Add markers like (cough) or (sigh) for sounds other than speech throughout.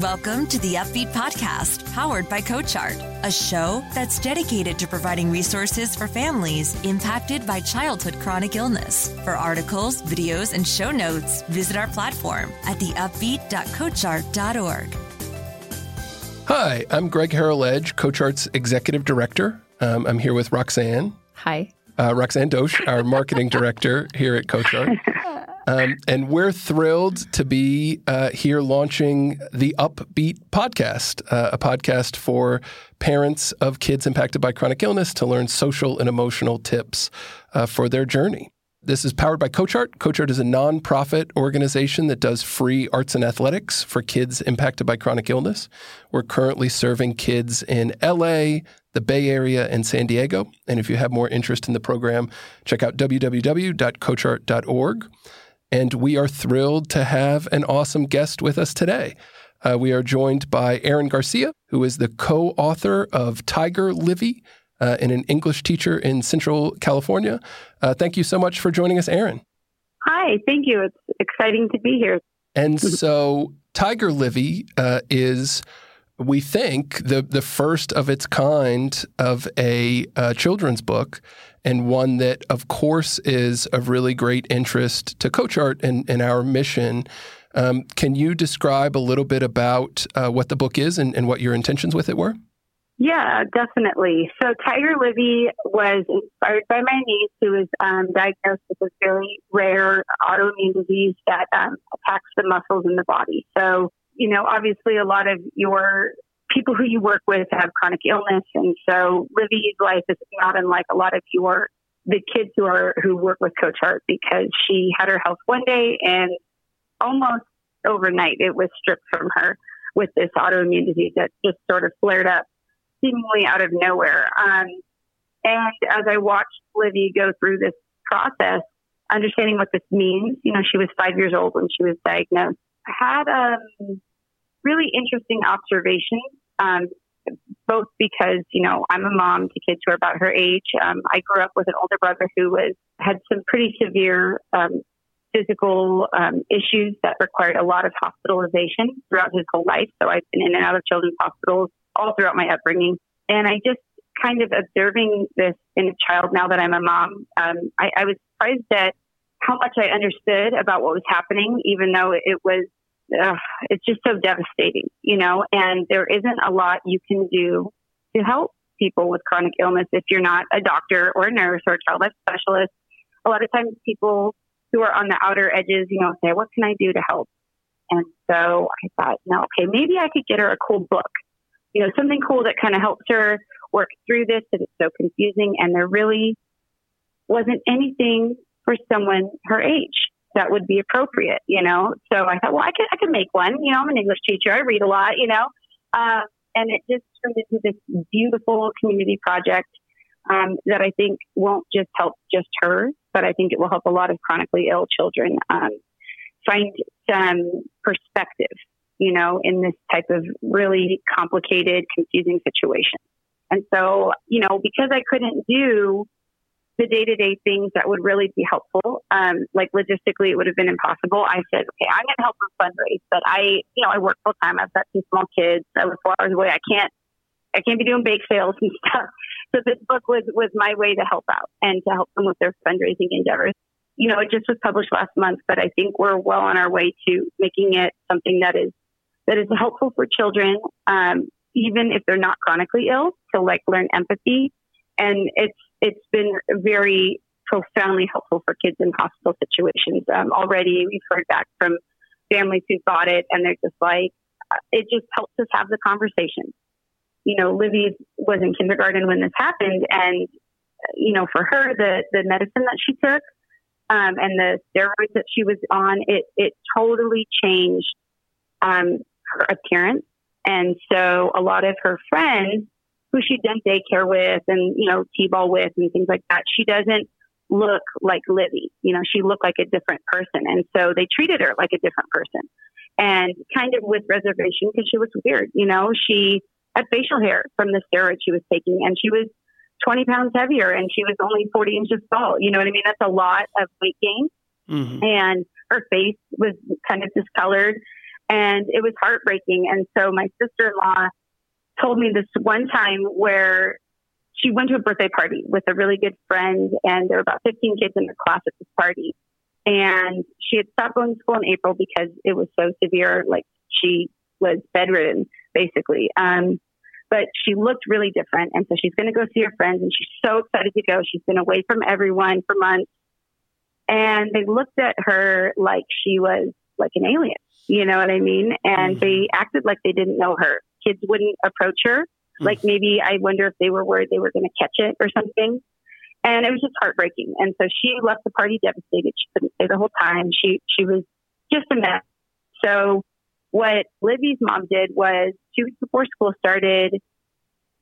Welcome to the Upbeat Podcast, powered by CoachArt, a show that's dedicated to providing resources for families impacted by childhood chronic illness. For articles, videos, and show notes, visit our platform at theupbeat.coachart.org. Hi, I'm Greg Harrell Edge, CoachArt's executive director. Um, I'm here with Roxanne. Hi. Uh, Roxanne Dosch, our marketing director here at CoachArt. (laughs) Um, and we're thrilled to be uh, here launching the Upbeat podcast, uh, a podcast for parents of kids impacted by chronic illness to learn social and emotional tips uh, for their journey. This is powered by CoachArt. CoachArt is a nonprofit organization that does free arts and athletics for kids impacted by chronic illness. We're currently serving kids in LA, the Bay Area, and San Diego. And if you have more interest in the program, check out www.coachart.org. And we are thrilled to have an awesome guest with us today. Uh, we are joined by Erin Garcia, who is the co author of Tiger Livy uh, and an English teacher in Central California. Uh, thank you so much for joining us, Erin. Hi, thank you. It's exciting to be here. And so, Tiger Livy uh, is we think the the first of its kind of a uh, children's book, and one that, of course, is of really great interest to CoachArt and, and our mission. Um, can you describe a little bit about uh, what the book is and, and what your intentions with it were? Yeah, definitely. So Tiger Livy was inspired by my niece who was um, diagnosed with a very rare autoimmune disease that um, attacks the muscles in the body. So you know, obviously a lot of your people who you work with have chronic illness. And so Livy's life is not unlike a lot of your, the kids who are, who work with CoachArt because she had her health one day and almost overnight it was stripped from her with this autoimmune disease that just sort of flared up seemingly out of nowhere. Um, and as I watched Livy go through this process, understanding what this means, you know, she was five years old when she was diagnosed had um, really interesting observations, um, both because, you know, I'm a mom to kids who are about her age. Um, I grew up with an older brother who was had some pretty severe um, physical um, issues that required a lot of hospitalization throughout his whole life. So I've been in and out of children's hospitals all throughout my upbringing. And I just kind of observing this in a child now that I'm a mom, um, I, I was surprised at how much I understood about what was happening, even though it was, uh, it's just so devastating, you know, and there isn't a lot you can do to help people with chronic illness if you're not a doctor or a nurse or a child life specialist. A lot of times people who are on the outer edges, you know, say, what can I do to help? And so I thought, no, okay, maybe I could get her a cool book, you know, something cool that kind of helps her work through this because it's so confusing. And there really wasn't anything for someone her age that would be appropriate, you know? So I thought, well, I could, I can make one. You know, I'm an English teacher. I read a lot, you know? Uh, and it just turned into this beautiful community project um, that I think won't just help just her, but I think it will help a lot of chronically ill children um, find some perspective, you know, in this type of really complicated, confusing situation. And so, you know, because I couldn't do the day to day things that would really be helpful. Um, like logistically, it would have been impossible. I said, okay, I'm going to help them fundraise, but I, you know, I work full time. I've got two small kids. I live four hours away. I can't, I can't be doing bake sales and (laughs) stuff. So this book was, was my way to help out and to help them with their fundraising endeavors. You know, it just was published last month, but I think we're well on our way to making it something that is, that is helpful for children, um, even if they're not chronically ill, to like learn empathy. And it's it's been very profoundly helpful for kids in hospital situations. Um, already, we've heard back from families who got it, and they're just like, uh, it just helps us have the conversation. You know, Livy was in kindergarten when this happened, and you know, for her, the the medicine that she took um, and the steroids that she was on, it it totally changed um, her appearance. And so, a lot of her friends who she'd done daycare with and, you know, T-ball with and things like that. She doesn't look like Livy. You know, she looked like a different person. And so they treated her like a different person and kind of with reservation because she was weird. You know, she had facial hair from the steroids she was taking and she was 20 pounds heavier and she was only 40 inches tall. You know what I mean? That's a lot of weight gain. Mm-hmm. And her face was kind of discolored. And it was heartbreaking. And so my sister in law told me this one time where she went to a birthday party with a really good friend, and there were about 15 kids in the class at this party. And she had stopped going to school in April because it was so severe. Like she was bedridden, basically. Um, but she looked really different. And so she's going to go see her friends, and she's so excited to go. She's been away from everyone for months. And they looked at her like she was like an alien. You know what I mean? And mm-hmm. they acted like they didn't know her. Kids wouldn't approach her. Mm-hmm. Like maybe I wonder if they were worried they were going to catch it or something. And it was just heartbreaking. And so she left the party devastated. She couldn't stay the whole time. She she was just a mess. So what Livy's mom did was two weeks before school started,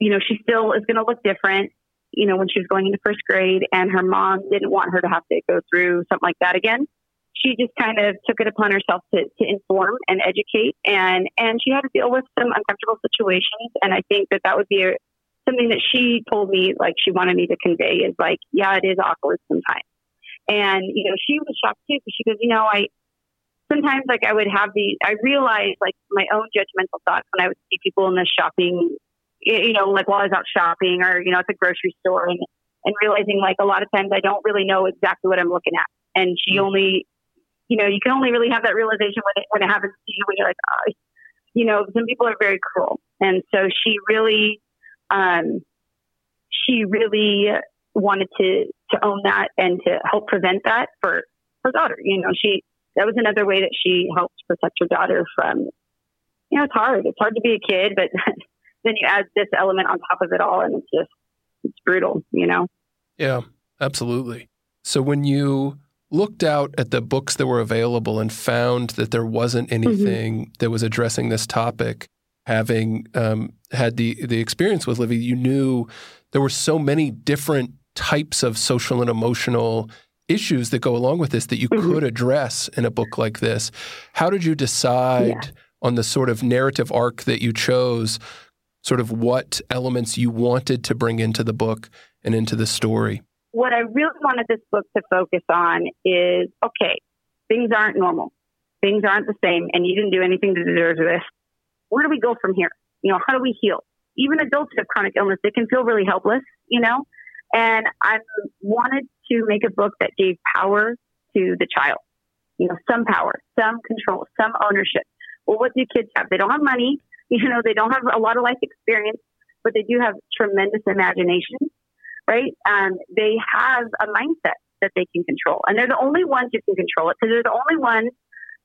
you know, she still is going to look different, you know, when she was going into first grade, and her mom didn't want her to have to go through something like that again she just kind of took it upon herself to, to inform and educate. And and she had to deal with some uncomfortable situations. And i think that that would be a, something that she told me like she wanted me to convey is like yeah it is awkward sometimes. And you know she was shocked too because she goes you know i sometimes like i would have the i realized like my own judgmental thoughts when i would see people in the shopping you know like while i was out shopping or you know at the grocery store and and realizing like a lot of times i don't really know exactly what i'm looking at. And she mm. only you know, you can only really have that realization when it, when it happens to you, when you're like, oh, you know, some people are very cruel. And so she really, um, she really wanted to, to own that and to help prevent that for her daughter. You know, she, that was another way that she helped protect her daughter from, you know, it's hard. It's hard to be a kid, but (laughs) then you add this element on top of it all and it's just, it's brutal, you know? Yeah, absolutely. So when you looked out at the books that were available and found that there wasn't mm-hmm. anything mm-hmm. that was addressing this topic, having um, had the the experience with Livy, you knew there were so many different types of social and emotional issues that go along with this that you mm-hmm. could address in a book like this. How did you decide yeah. on the sort of narrative arc that you chose? Sort of what elements you wanted to bring into the book and into the story? What I really wanted this book to focus on is okay, things aren't normal. Things aren't the same, and you didn't do anything to deserve this. Where do we go from here? You know, how do we heal? Even adults have chronic illness, they can feel really helpless, you know? And I wanted to make a book that gave power to the child. You know, some power, some control, some ownership. Well, what do kids have? They don't have money. (laughs) You know, they don't have a lot of life experience, but they do have tremendous imagination right? Um, they have a mindset that they can control, and they're the only ones who can control it because they're the only ones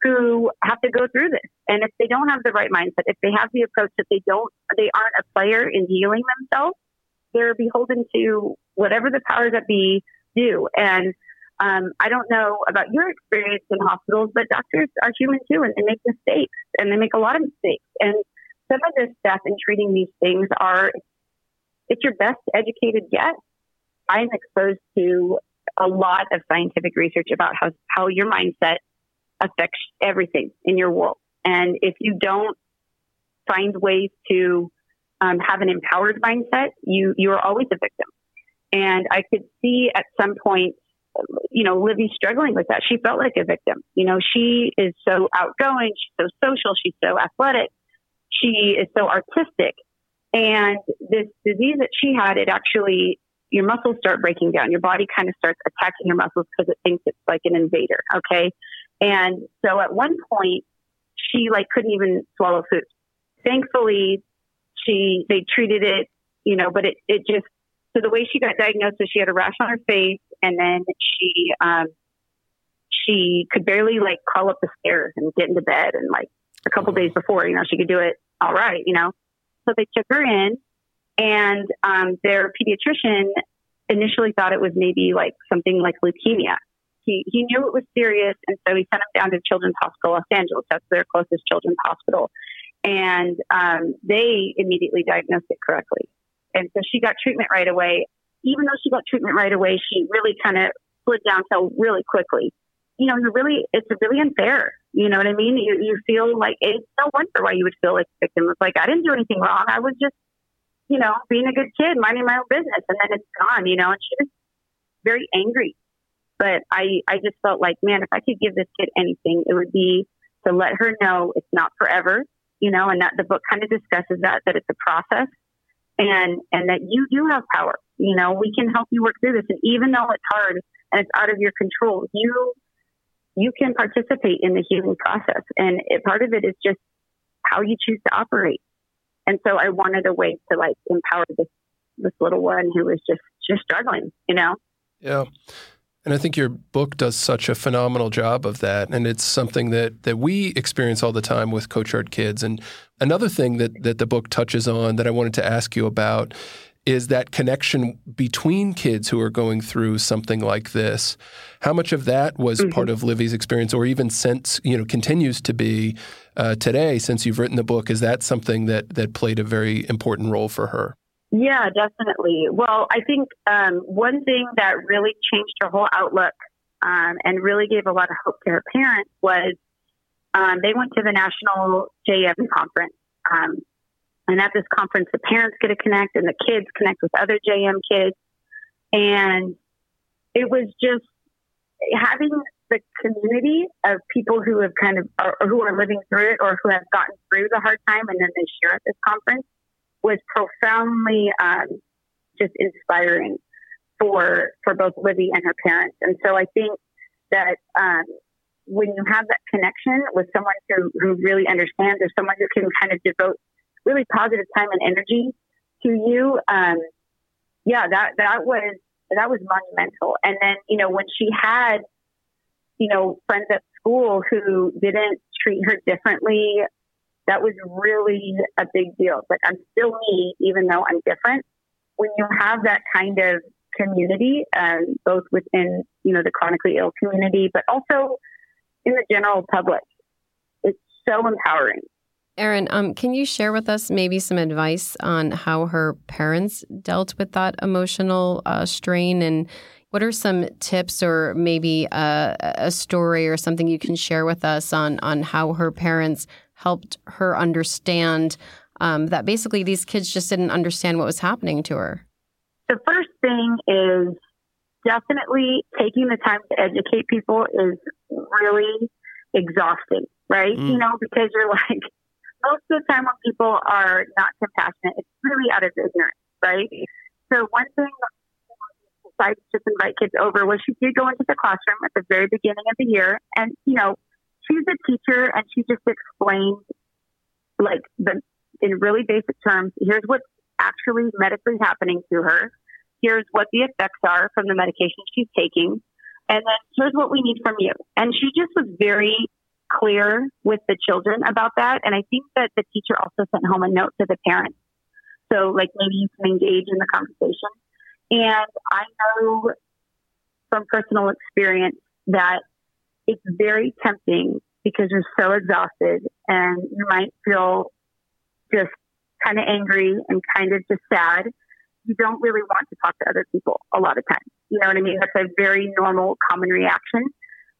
who have to go through this. And if they don't have the right mindset, if they have the approach that they don't, they aren't a player in healing themselves, they're beholden to whatever the powers that be do. And um, I don't know about your experience in hospitals, but doctors are human too, and they make mistakes, and they make a lot of mistakes. And some of this stuff in treating these things are it's your best educated guess I'm exposed to a lot of scientific research about how, how your mindset affects everything in your world. And if you don't find ways to um, have an empowered mindset, you, you are always a victim. And I could see at some point, you know, Livy struggling with that. She felt like a victim. You know, she is so outgoing. She's so social. She's so athletic. She is so artistic. And this disease that she had, it actually your muscles start breaking down. Your body kind of starts attacking your muscles because it thinks it's like an invader. Okay. And so at one point, she like couldn't even swallow food. Thankfully, she, they treated it, you know, but it, it just, so the way she got diagnosed was she had a rash on her face and then she, um, she could barely like crawl up the stairs and get into bed. And like a couple days before, you know, she could do it all right, you know. So they took her in and um, their pediatrician initially thought it was maybe like something like leukemia. He, he knew it was serious, and so he sent him down to Children's Hospital Los Angeles. That's their closest children's hospital. And um, they immediately diagnosed it correctly. And so she got treatment right away. Even though she got treatment right away, she really kind of slid downhill really quickly. You know, you're really, it's really unfair. You know what I mean? You, you feel like it's no wonder why you would feel like a victim. It's like, I didn't do anything wrong. I was just you know, being a good kid, minding my own business, and then it's gone, you know, and she was very angry. But I, I just felt like, man, if I could give this kid anything, it would be to let her know it's not forever, you know, and that the book kind of discusses that, that it's a process and, and that you do have power. You know, we can help you work through this. And even though it's hard and it's out of your control, you, you can participate in the healing process. And it, part of it is just how you choose to operate. And so I wanted a way to like empower this, this little one who was just, just struggling, you know? Yeah. And I think your book does such a phenomenal job of that. And it's something that, that we experience all the time with CoachArt kids. And another thing that, that the book touches on that I wanted to ask you about is that connection between kids who are going through something like this. How much of that was mm-hmm. part of Livy's experience, or even since you know continues to be uh, today since you've written the book? Is that something that that played a very important role for her? Yeah, definitely. Well, I think um, one thing that really changed her whole outlook um, and really gave a lot of hope to her parents was um, they went to the national JM conference. And at this conference, the parents get to connect and the kids connect with other JM kids. And it was just having the community of people who have kind of, or, who are living through it or who have gotten through the hard time and then they share at this conference was profoundly um, just inspiring for for both Livy and her parents. And so I think that um, when you have that connection with someone who, who really understands or someone who can kind of devote really positive time and energy to you, um, yeah, that that was that was monumental. And then you know when she had you know friends at school who didn't treat her differently that was really a big deal. Like I'm still me, even though I'm different. When you have that kind of community, um, both within you know the chronically ill community, but also in the general public, it's so empowering. Erin, um, can you share with us maybe some advice on how her parents dealt with that emotional uh, strain and what are some tips or maybe a, a, story or something you can share with us on on how her parents helped her understand um, that basically these kids just didn't understand what was happening to her? The first thing is definitely taking the time to educate people is really exhausting, right? Mm. You know, because you're (laughs) like, most of the time when people are not compassionate, it's really out of ignorance, right? So one thing I just invite kids over was she did go into the classroom at the very beginning of the year and, you know, she's a teacher and she just explained like the in really basic terms, here's what's actually medically happening to her. Here's what the effects are from the medication she's taking. And then here's what we need from you. And she just was very clear with the children about that. And I think that the teacher also sent home a note to the parents. So like maybe you can engage in the conversation. And I know from personal experience that it's very tempting because you're so exhausted and you might feel just kind of angry and kind of just sad. You don't really want to talk to other people a lot of times. You know what I mean? That's a very normal, common reaction.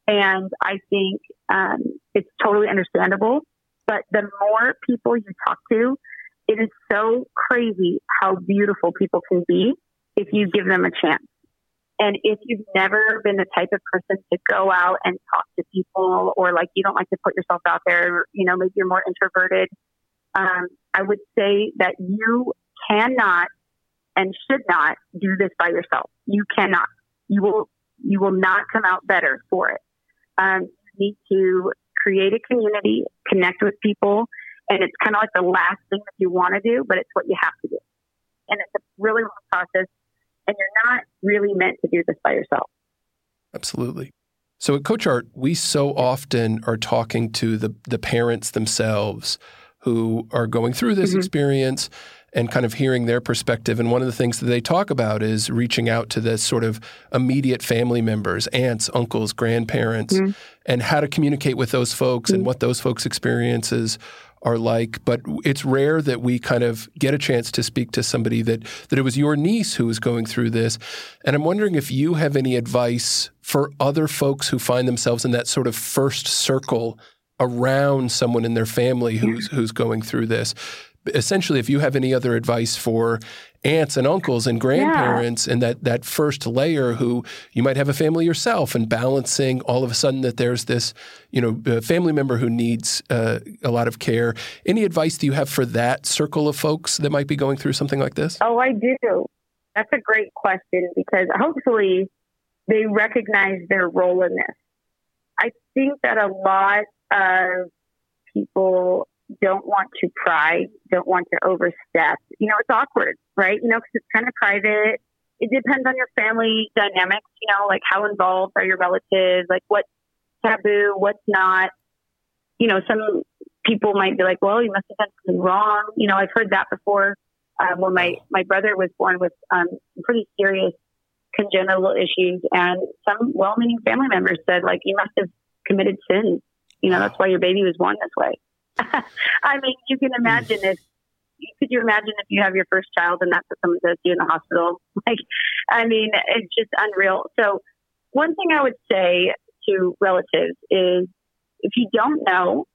And I think um, it's totally understandable. But the more people you talk to, it is so crazy how beautiful people can be if you give them a chance. And if you've never been the type of person to go out and talk to people or like you don't like to put yourself out there, you know, maybe you're more introverted, um, I would say that you cannot and should not do this by yourself. You cannot. You will, you will not come out better for it. Um, you need to create a community, connect with people, and it's kind of like the last thing that you want to do, but it's what you have to do. And it's a really long process and you're not really meant to do this by yourself. Absolutely. So at CoachArt, we so often are talking to the the parents themselves who are going through this mm-hmm. experience and kind of hearing their perspective. And one of the things that they talk about is reaching out to the sort of immediate family members, aunts, uncles, grandparents, mm-hmm. and how to communicate with those folks mm-hmm. and what those folks' experiences are like. But it's rare that we kind of get a chance to speak to somebody that that it was your niece who was going through this. And I'm wondering if you have any advice for other folks who find themselves in that sort of first circle around someone in their family who's who's going through this. Essentially, if you have any other advice for aunts and uncles and grandparents yeah. and that, that first layer who you might have a family yourself and balancing all of a sudden that there's this, you know, family member who needs uh, a lot of care. Any advice do you have for that circle of folks that might be going through something like this? Oh, I do. That's a great question because hopefully they recognize their role in this. I think that a lot of people don't want to pry, don't want to overstep. You know, it's awkward, right? You know, because it's kind of private. It depends on your family dynamics, you know, like how involved are your relatives, like what's taboo, what's not. You know, some people might be like, well, you must have done something wrong. You know, I've heard that before. Um, when my, my brother was born with um, pretty serious congenital issues, and some well meaning family members said, like, you must have committed sins. You know, that's why your baby was born this way. (laughs) I mean, you can imagine if could you imagine if you have your first child and that's what someone does to you in the hospital? (laughs) Like, I mean, it's just unreal. So, one thing I would say to relatives is if you don't know,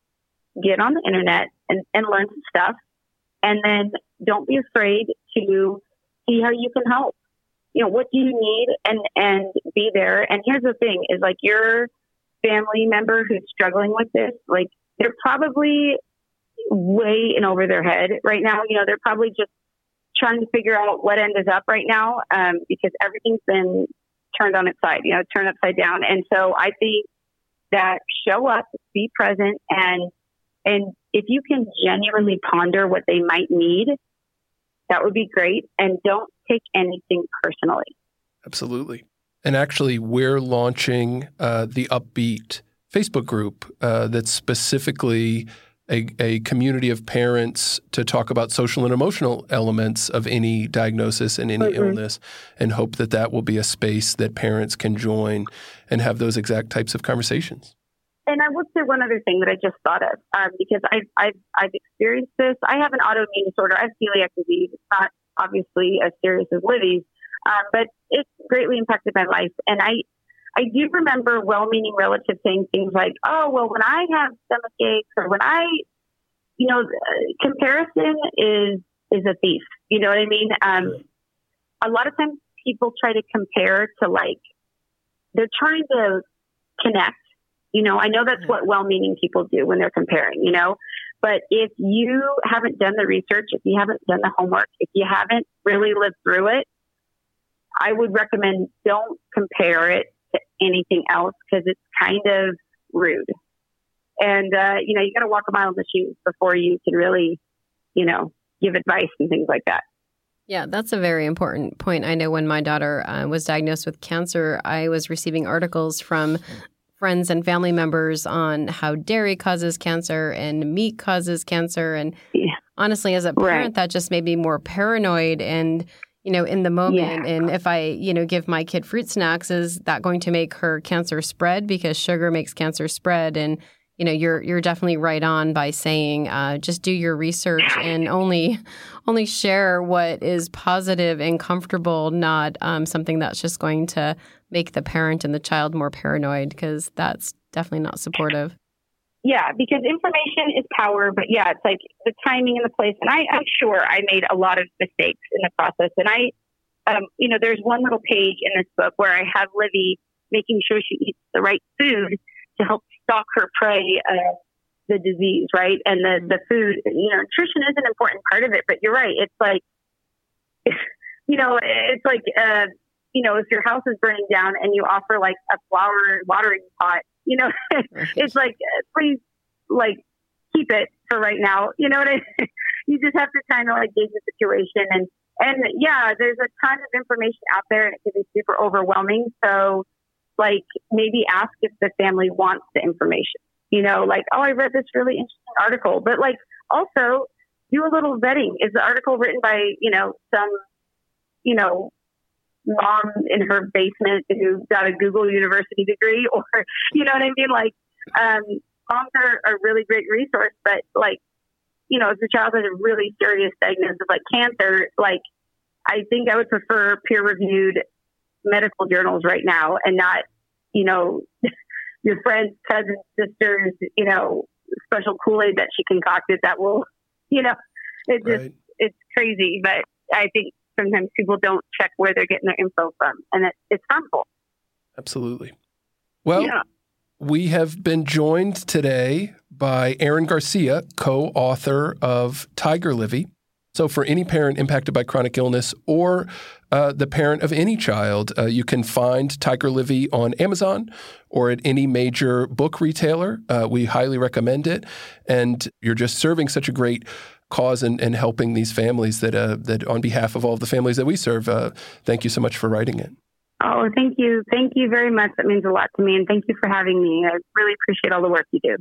get on the internet and, and learn some stuff. And then don't be afraid to see how you can help. You know, what do you need and, and be there. And here's the thing is like your family member who's struggling with this, like they're probably way in over their head right now. You know, they're probably just trying to figure out what end is up right now um, because everything's been turned on its side, you know, turned upside down. And so I think that show up, be present, and and if you can genuinely ponder what they might need, that would be great. And don't take anything personally. Absolutely. And actually, we're launching uh, the Upbeat Facebook group uh, that's specifically a, a, community of parents to talk about social and emotional elements of any diagnosis and any mm-hmm. illness, and hope that that will be a space that parents can join and have those exact types of conversations. And I would say one other thing that I just thought of um, because I've, I've I've experienced this. I have an autoimmune disorder. I have celiac disease. It's not obviously as serious as Livy's, um, but it's greatly impacted my life. And I I do remember well-meaning relatives saying things like, "Oh, well, when I have stomach aches, or when I, you know, comparison is is a thief." You know what I mean? Um, a lot of times people try to compare to like they're trying to connect. You know, I know that's what well-meaning people do when they're comparing. You know, but if you haven't done the research, if you haven't done the homework, if you haven't really lived through it, I would recommend don't compare it to anything else because it's kind of rude. And, uh, you know, you got to walk a mile in the shoes before you can really, you know, give advice and things like that. Yeah, that's a very important point. I know when my daughter uh, was diagnosed with cancer, I was receiving articles from friends and family members on how dairy causes cancer and meat causes cancer. And yeah. honestly, as a parent, right. that just made me more paranoid and you know, in the moment. Yeah. And if I, you know, give my kid fruit snacks, is that going to make her cancer spread? Because sugar makes cancer spread. And, you know, you're you're definitely right on by saying uh, just do your research and only (laughs) only share what is positive and comfortable, not um, something that's just going to make the parent and the child more paranoid, because that's definitely not supportive. Yeah, because information is power, but yeah, it's like the timing and the place. And I, I'm sure I made a lot of mistakes in the process. And I, um, you know, there's one little page in this book where I have Livy making sure she eats the right food to help stalk her prey, uh, the disease, right? And the, the food, you know, nutrition is an important part of it, but you're right. It's like, (laughs) you know, it's like, uh, you know, if your house is burning down and you offer like a flower watering pot you know, (laughs) it's like, uh, please, like, keep it for right now. You know what I mean? (laughs) you just have to kind of like gauge the situation. And, and yeah, there's a ton of information out there and it can be super overwhelming. So, like, maybe ask if the family wants the information. You know, like, oh, I read this really interesting article, but like, also do a little vetting. Is the article written by, you know, some, you know, mom in her basement who got a Google University degree, (laughs) or you know what I mean? Like, um, moms are a really great resource, but like, you know, if the child has a really serious diagnosis of like cancer, like, I think I would prefer peer reviewed medical journals right now and not, you know, (laughs) your friend's cousin's sister's, you know, special Kool Aid that she concocted that will, (laughs) you know, It's just Right. it's crazy, but I think sometimes people don't check where they're getting their info from, and it, it's harmful. Absolutely. Well, yeah. we have been joined today by Erin Garcia, co author of Tiger Livy. So, for any parent impacted by chronic illness or uh, the parent of any child, uh, you can find Tiger Livy on Amazon or at any major book retailer. Uh, we highly recommend it. And you're just serving such a great cause and, and helping these families that, uh, that, on behalf of all the families that we serve, uh, thank you so much for writing it. Oh, thank you. Thank you very much. That means a lot to me. And thank you for having me. I really appreciate all the work you do.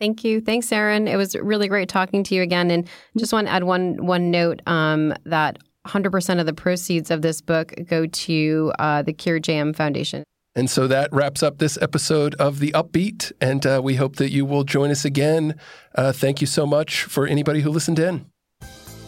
Thank you. Thanks, Erin. It was really great talking to you again. And just want to add one one note um, that 100% of the proceeds of this book go to uh, the Cure JM Foundation. And so that wraps up this episode of The Upbeat. And uh, we hope that you will join us again. Uh, thank you so much for anybody who listened in.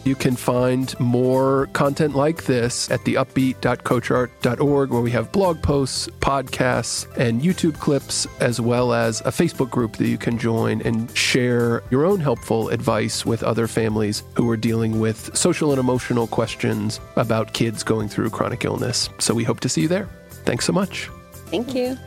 You can find more content like this at theupbeat.coachart.org, where we have blog posts, podcasts, and YouTube clips, as well as a Facebook group that you can join and share your own helpful advice with other families who are dealing with social and emotional questions about kids going through chronic illness. So we hope to see you there. Thanks so much. Thank you.